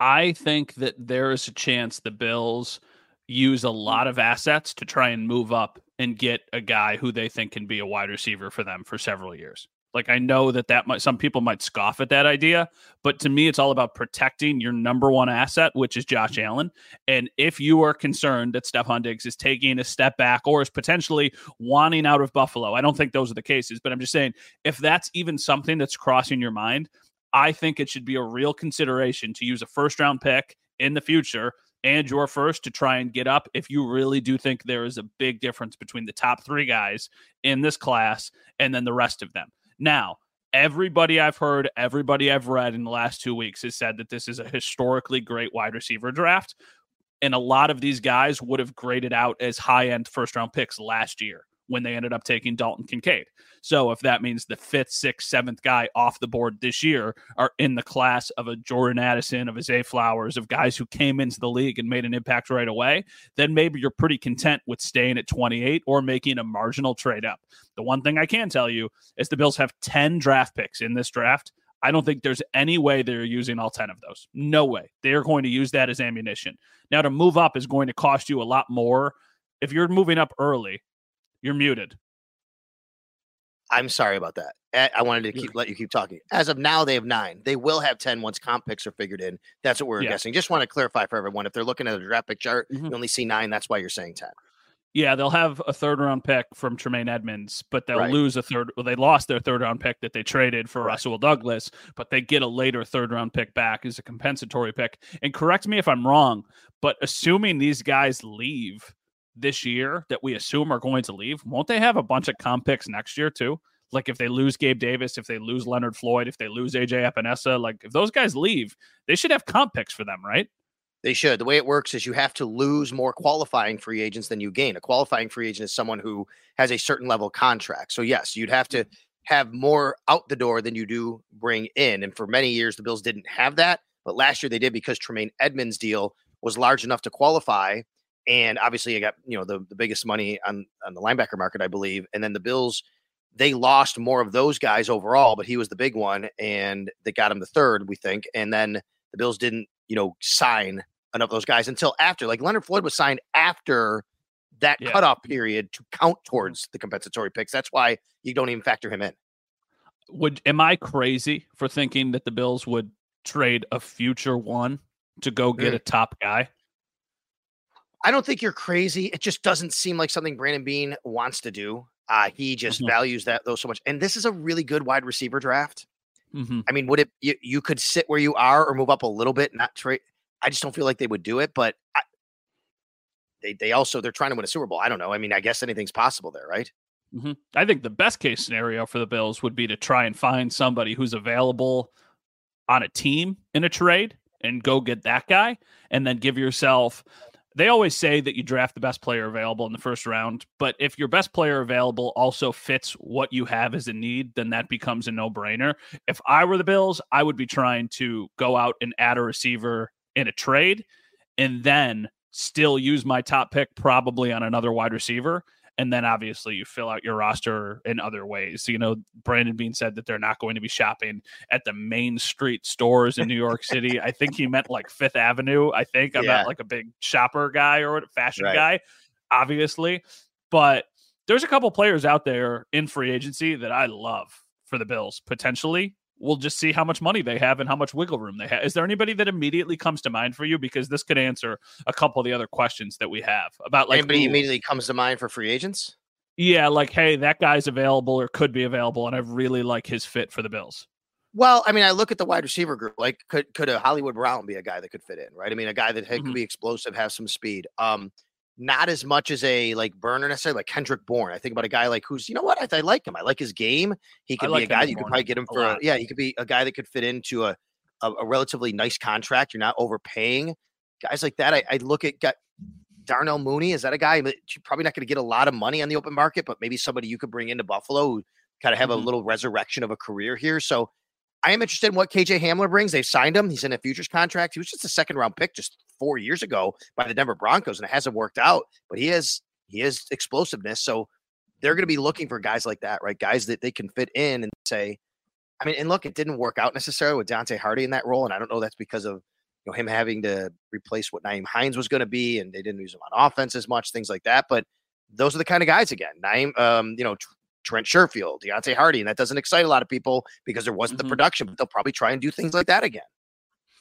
I think that there is a chance the Bills use a lot of assets to try and move up and get a guy who they think can be a wide receiver for them for several years. Like I know that that might some people might scoff at that idea, but to me it's all about protecting your number one asset, which is Josh mm-hmm. Allen. And if you are concerned that Stefon Diggs is taking a step back or is potentially wanting out of Buffalo, I don't think those are the cases, but I'm just saying if that's even something that's crossing your mind, I think it should be a real consideration to use a first round pick in the future and your first to try and get up if you really do think there is a big difference between the top three guys in this class and then the rest of them. Now, everybody I've heard, everybody I've read in the last two weeks has said that this is a historically great wide receiver draft. And a lot of these guys would have graded out as high end first round picks last year when they ended up taking Dalton Kincaid. So if that means the fifth, sixth, seventh guy off the board this year are in the class of a Jordan Addison, of a Zay Flowers, of guys who came into the league and made an impact right away, then maybe you're pretty content with staying at 28 or making a marginal trade up. The one thing I can tell you is the Bills have 10 draft picks in this draft. I don't think there's any way they're using all 10 of those. No way. They're going to use that as ammunition. Now, to move up is going to cost you a lot more. If you're moving up early, you're muted. I'm sorry about that. I wanted to keep let you keep talking. As of now, they have nine. They will have ten once comp picks are figured in. That's what we're Yeah. guessing. Just want to clarify for everyone. If they're looking at a draft pick chart, Mhm. you only see nine. That's why you're saying ten. Yeah, they'll have a third round pick from Tremaine Edmunds, but they'll Right. lose a third. Well, they lost their third round pick that they traded for Correct. Russell Douglas, but they get a later third round pick back as a compensatory pick. And correct me if I'm wrong, but assuming these guys leave this year that we assume are going to leave, won't they have a bunch of comp picks next year too? Like if they lose Gabe Davis, if they lose Leonard Floyd, if they lose AJ Epenesa, like if those guys leave, they should have comp picks for them, right? They should. The way it works is you have to lose more qualifying free agents than you gain. A qualifying free agent is someone who has a certain level contract. So yes, you'd have to have more out the door than you do bring in. And for many years, the Bills didn't have that, but last year they did because Tremaine Edmunds' deal was large enough to qualify. And obviously, you got you know the, the biggest money on on the linebacker market, I believe. And then the Bills they lost more of those guys overall, but he was the big one, and they got him the third, we think. And then the Bills didn't, you know, sign enough of those guys until after. Like Leonard Floyd was signed after that Yeah. cutoff period to count towards the compensatory picks. That's why you don't even factor him in. would am I crazy for thinking that the Bills would trade a future one to go get Mm. a top guy? I don't think you're crazy. It just doesn't seem like something Brandon Beane wants to do. Uh, he just Mhm. values that though so much. And this is a really good wide receiver draft. hmm I mean, would it you, you could sit where you are or move up a little bit, and not trade? I just don't feel like they would do it, but I, they they also they're trying to win a Super Bowl. I don't know. I mean, I guess anything's possible there, right? hmm I think the best case scenario for the Bills would be to try and find somebody who's available on a team in a trade and go get that guy, and then give yourself. They always say that you draft the best player available in the first round, but if your best player available also fits what you have as a need, then that becomes a no brainer. If I were the Bills, I would be trying to go out and add a receiver in a trade and then still use my top pick probably on another wide receiver And then obviously you fill out your roster in other ways. You know, Brandon Beane said that they're not going to be shopping at the main street stores in New York City. I think he meant like Fifth Avenue. I think I'm Yeah. not like a big shopper guy or fashion Right. guy, obviously. But there's a couple players out there in free agency that I love for the Bills potentially. We'll just see how much money they have and how much wiggle room they have. Is there anybody that immediately comes to mind for you? Because this could answer a couple of the other questions that we have about like Anybody ooh, immediately comes to mind for free agents? yeah, like hey, that guy's available or could be available, and I really like his fit for the Bills. Well, I mean, I look at the wide receiver group. Like, could could a Hollywood Brown be a guy that could fit in? Right. I mean, a guy that had, Mhm. could be explosive, have some speed. Um, not as much as a like burner necessarily, like Kendrick Bourne. I think about a guy like who's, you know what, I, I like him. I like his game. He could like be a guy Kendrick you could probably get him for. A, yeah, he could be a guy that could fit into a a, a relatively nice contract. You're not overpaying guys like that. I, I look at got Darnell Mooney. Is that a guy you're probably not going to get a lot of money on the open market, but maybe somebody you could bring into Buffalo who kind of have Mhm. a little resurrection of a career here. So I am interested in what KJ Hamler brings. They've signed him. He's in a futures contract. He was just a second round pick just four years ago by the Denver Broncos, and it hasn't worked out. But he has he has explosiveness. So they're going to be looking for guys like that, right? Guys that they can fit in and say, I mean, and look, it didn't work out necessarily with Deonte Harty in that role, and I don't know that's because of you know him having to replace what Nyheim Hines was going to be, and they didn't use him on offense as much, things like that. But those are the kind of guys again. Nyheim, um, you know, Trent Sherfield, Deonte Harty, and that doesn't excite a lot of people because there wasn't Mhm. the production. But they'll probably try and do things like that again.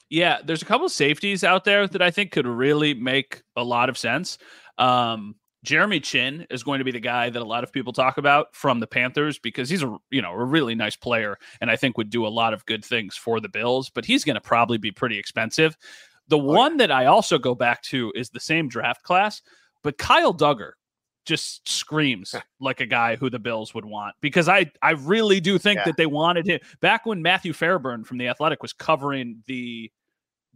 Yeah, there's a couple safeties out there that I think could really make a lot of sense. Um, Jeremy Chinn is going to be the guy that a lot of people talk about from the Panthers because he's a you know a really nice player and I think would do a lot of good things for the Bills, but he's going to probably be pretty expensive. The one that I also go back to is the same draft class, but Kyle Dugger just screams like a guy who the Bills would want because I I really do think Yeah. that they wanted him back when Matthew Fairburn from the Athletic was covering the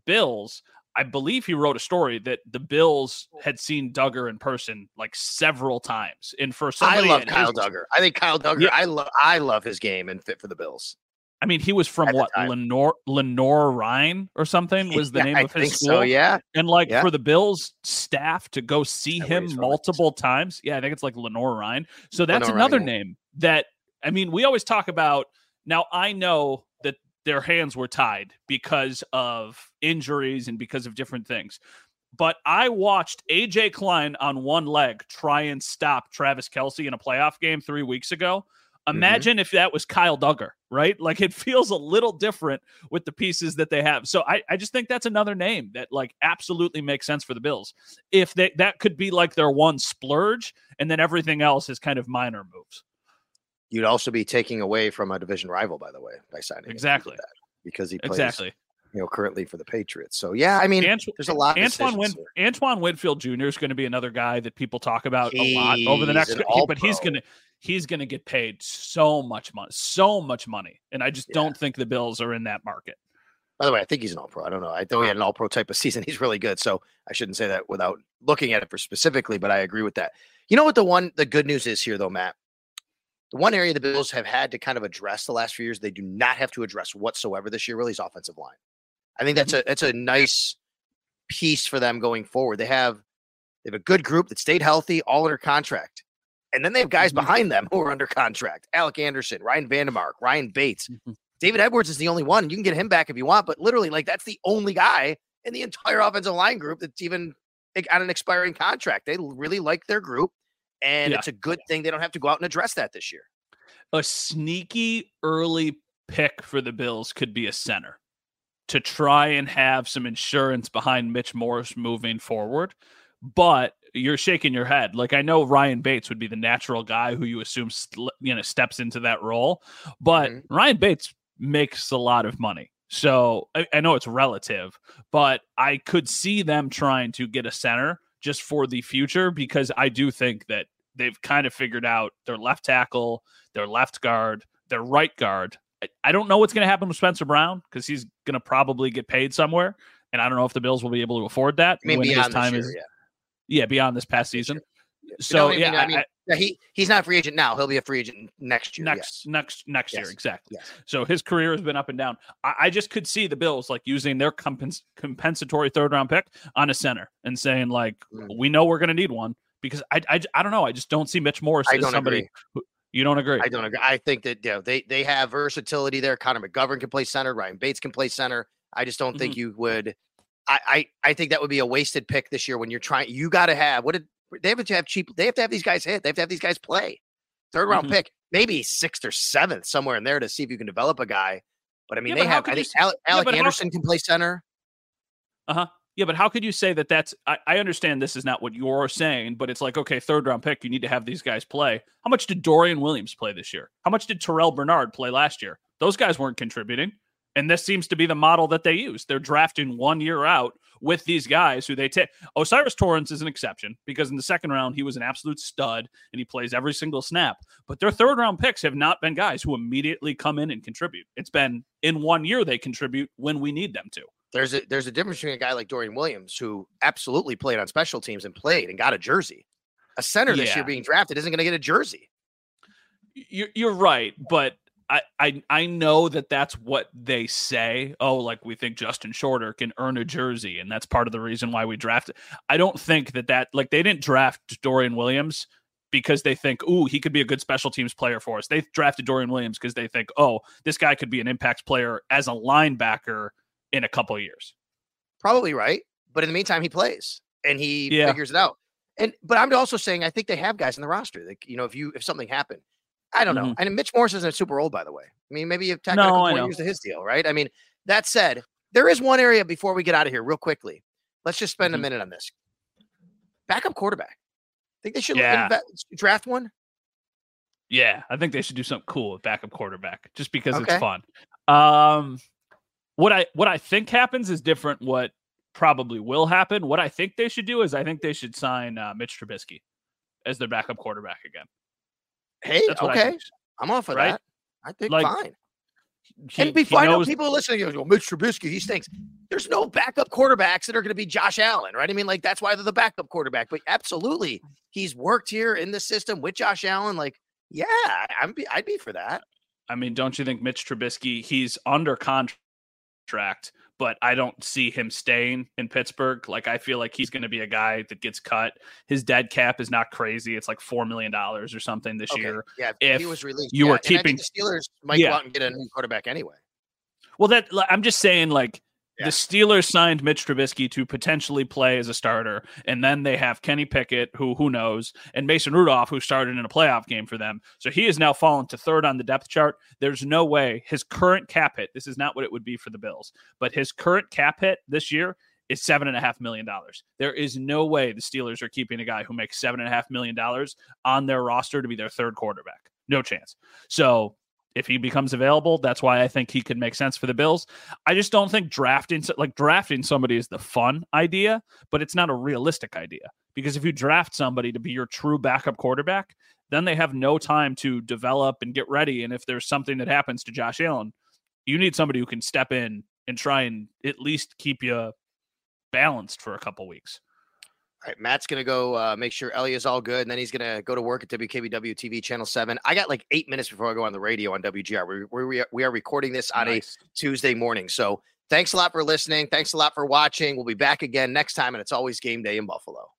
Bills. I believe he wrote a story that the Bills had seen Dugger in person like several times. And for I love Kyle his- Dugger. I think Kyle Dugger. Yeah. I love I love his game and fit for the Bills. I mean, he was from At what. Lenore Lenoir-Rhyne or something was the name of his think school. so. Yeah, And like Yeah. for the Bills staff to go see him he's from? I think so. multiple times. Yeah, I think it's like Lenoir-Rhyne. So that's Lenore another Ryan, name that I mean, we always talk about now I know that their hands were tied because of injuries and because of different things. But I watched AJ Klein on one leg try and stop Travis Kelce in a playoff game three weeks ago. Mm-hmm. Imagine if that was Kyle Dugger, right? Like it feels a little different with the pieces that they have. So I, I just think that's another name that like absolutely makes sense for the Bills. If they that could be like their one splurge, and then everything else is kind of minor moves. you'd also be taking away from a division rival, by the way, by signing. Exactly. that, because he plays Exactly. You know currently for the Patriots. So yeah, I mean, there's a lot. Antoine, Win- here. Antoine Winfield Jr. is going to be another guy that people talk about a lot over the next. he- but he's going to he's going to get paid so much money, so much money, and I just Yeah. don't think the Bills are in that market. By the way, I think he's an all pro. I don't know. I thought he had an all pro type of season. He's really good. So I shouldn't say that without looking at it for specifically, but I agree with that. You know what the one the good news is here though, Matt? The one area the Bills have had to kind of address the last few years, they do not have to address whatsoever this year, really, is offensive line. I think that's a that's a nice piece for them going forward. They have they have a good group that stayed healthy, all under contract. And then they have guys Mhm. behind them who are under contract. Alec Anderson, Ryan Van Demark, Ryan Bates. Mhm. David Edwards is the only one. You can get him back if you want, but literally, like that's the only guy in the entire offensive line group that's even on an expiring contract. They really like their group, and Yeah. it's a good thing they don't have to go out and address that this year. a sneaky early pick for the Bills could be a center to try and have some insurance behind Mitch Morse moving forward. But you're shaking your head. Like I know Ryan Bates would be the natural guy who you assume you know steps into that role, but Mhm. Ryan Bates makes a lot of money. So I, I know it's relative, but I could see them trying to get a center just for the future because I do think that they've kind of figured out their left tackle, their left guard, their right guard. I, I don't know what's going to happen with Spencer Brown because he's going to probably get paid somewhere, and I don't know if the Bills will be able to afford that I mean, when his time this is year, yeah beyond this past season. year, yeah. You So know I yeah, mean? I mean, I- yeah, he he's not a free agent now. He'll be a free agent next year. next next next year exactly. Yes. So his career has been up and down. I, I just could see the Bills like using their compens- compensatory third round pick on a center and saying like, Mm. we know we're going to need one. Because I, I, I don't know. I just don't see Mitch Morse I as somebody. Who, you don't agree? I don't agree. I think that you know, they they have versatility there. Connor McGovern can play center. Ryan Bates can play center. I just don't think Mm-hmm. you would. I, I I think that would be a wasted pick this year when you're trying. You got to have what did they have to have cheap? They have to have these guys hit. They have to have these guys play. Third round Mhm. pick, maybe sixth or seventh, somewhere in there to see if you can develop a guy. But I mean, Yeah, they have. I think s- Alec, yeah, Alec but how- Anderson can play center. Yeah, but how could you say that that's I, I understand this is not what you're saying, but it's like, okay, third round pick, you need to have these guys play. How much did Dorian Williams play this year? How much did Terrel Bernard play last year? Those guys weren't contributing. And this seems to be the model that they use. They're drafting one year out with these guys who they take. O'Cyrus Torrence is an exception because in the second round, he was an absolute stud and he plays every single snap. But their third round picks have not been guys who immediately come in and contribute. It's been in one year they contribute when we need them to. There's a there's a difference between a guy like Dorian Williams who absolutely played on special teams and played and got a jersey. A center this year being drafted isn't going to get a jersey. you're, you're right, but I, I I know that that's what they say. Oh, like we think Justin Shorter can earn a jersey, and that's part of the reason why we drafted. I don't think that that like they didn't draft Dorian Williams because they think, ooh, he could be a good special teams player for us. They drafted Dorian Williams because they think, oh, this guy could be an impact player as a linebacker in a couple of years. Probably right. But in the meantime, he plays and he Yeah. figures it out. And but I'm also saying I think they have guys in the roster. Like, you know, if you if something happened, I don't know. Mhm. And Mitch Morse isn't super old, by the way. I mean, maybe you've tacked No, a couple I more know. years to his deal, right? I mean, that said, there is one area before we get out of here, real quickly. Let's just spend Mhm. a minute on this. Backup quarterback. I think they should Yeah. draft one? Yeah, I think they should do something cool with backup quarterback just because Okay. it's fun. Um what I what I think happens is different what probably will happen. What I think they should do is I think they should sign uh, Mitch Trubisky as their backup quarterback again. Hey, That's okay. I'm off of Right? that. I think Like, fine. He- and before I know people listening, go, well, Mitch Trubisky, he stinks. There's no backup quarterbacks that are going to be Josh Allen, right? I mean, like that's why they're the backup quarterback. But absolutely, he's worked here in the system with Josh Allen. Like, yeah, I'm be, I'd be for that. I mean, don't you think Mitch Trubisky, he's under contract, but I don't see him staying in Pittsburgh. Like, I feel like he's going to be a guy that gets cut. His dead cap is not crazy. It's like $4 million or something this Okay, year. yeah, if he was released. you yeah, were and I think keeping- the Steelers might Yeah. go out and get a new quarterback anyway. Well, that I'm just saying, like The Steelers signed Mitch Trubisky to potentially play as a starter, and then they have Kenny Pickett, who who knows, and Mason Rudolph, who started in a playoff game for them. So he has now fallen to third on the depth chart. There's no way his current cap hit. This is not what it would be for the Bills, but his current cap hit this year is seven and a half million dollars. There is no way the Steelers are keeping a guy who makes seven and a half million dollars on their roster to be their third quarterback. No chance. So if he becomes available, that's why I think he could make sense for the Bills. I just don't think drafting like drafting somebody is the fun idea, but it's not a realistic idea because if you draft somebody to be your true backup quarterback, then they have no time to develop and get ready. And if there's something that happens to Josh Allen, you need somebody who can step in and try and at least keep you balanced for a couple weeks. All right, Matt's gonna go uh, make sure Ellie is all good, and then he's gonna go to work at WKBW TV channel seven. I got like eight minutes before I go on the radio on WGR. We we we are, recording this on Nice. a Tuesday morning, so thanks a lot for listening. Thanks a lot for watching. We'll be back again next time, and it's always game day in Buffalo.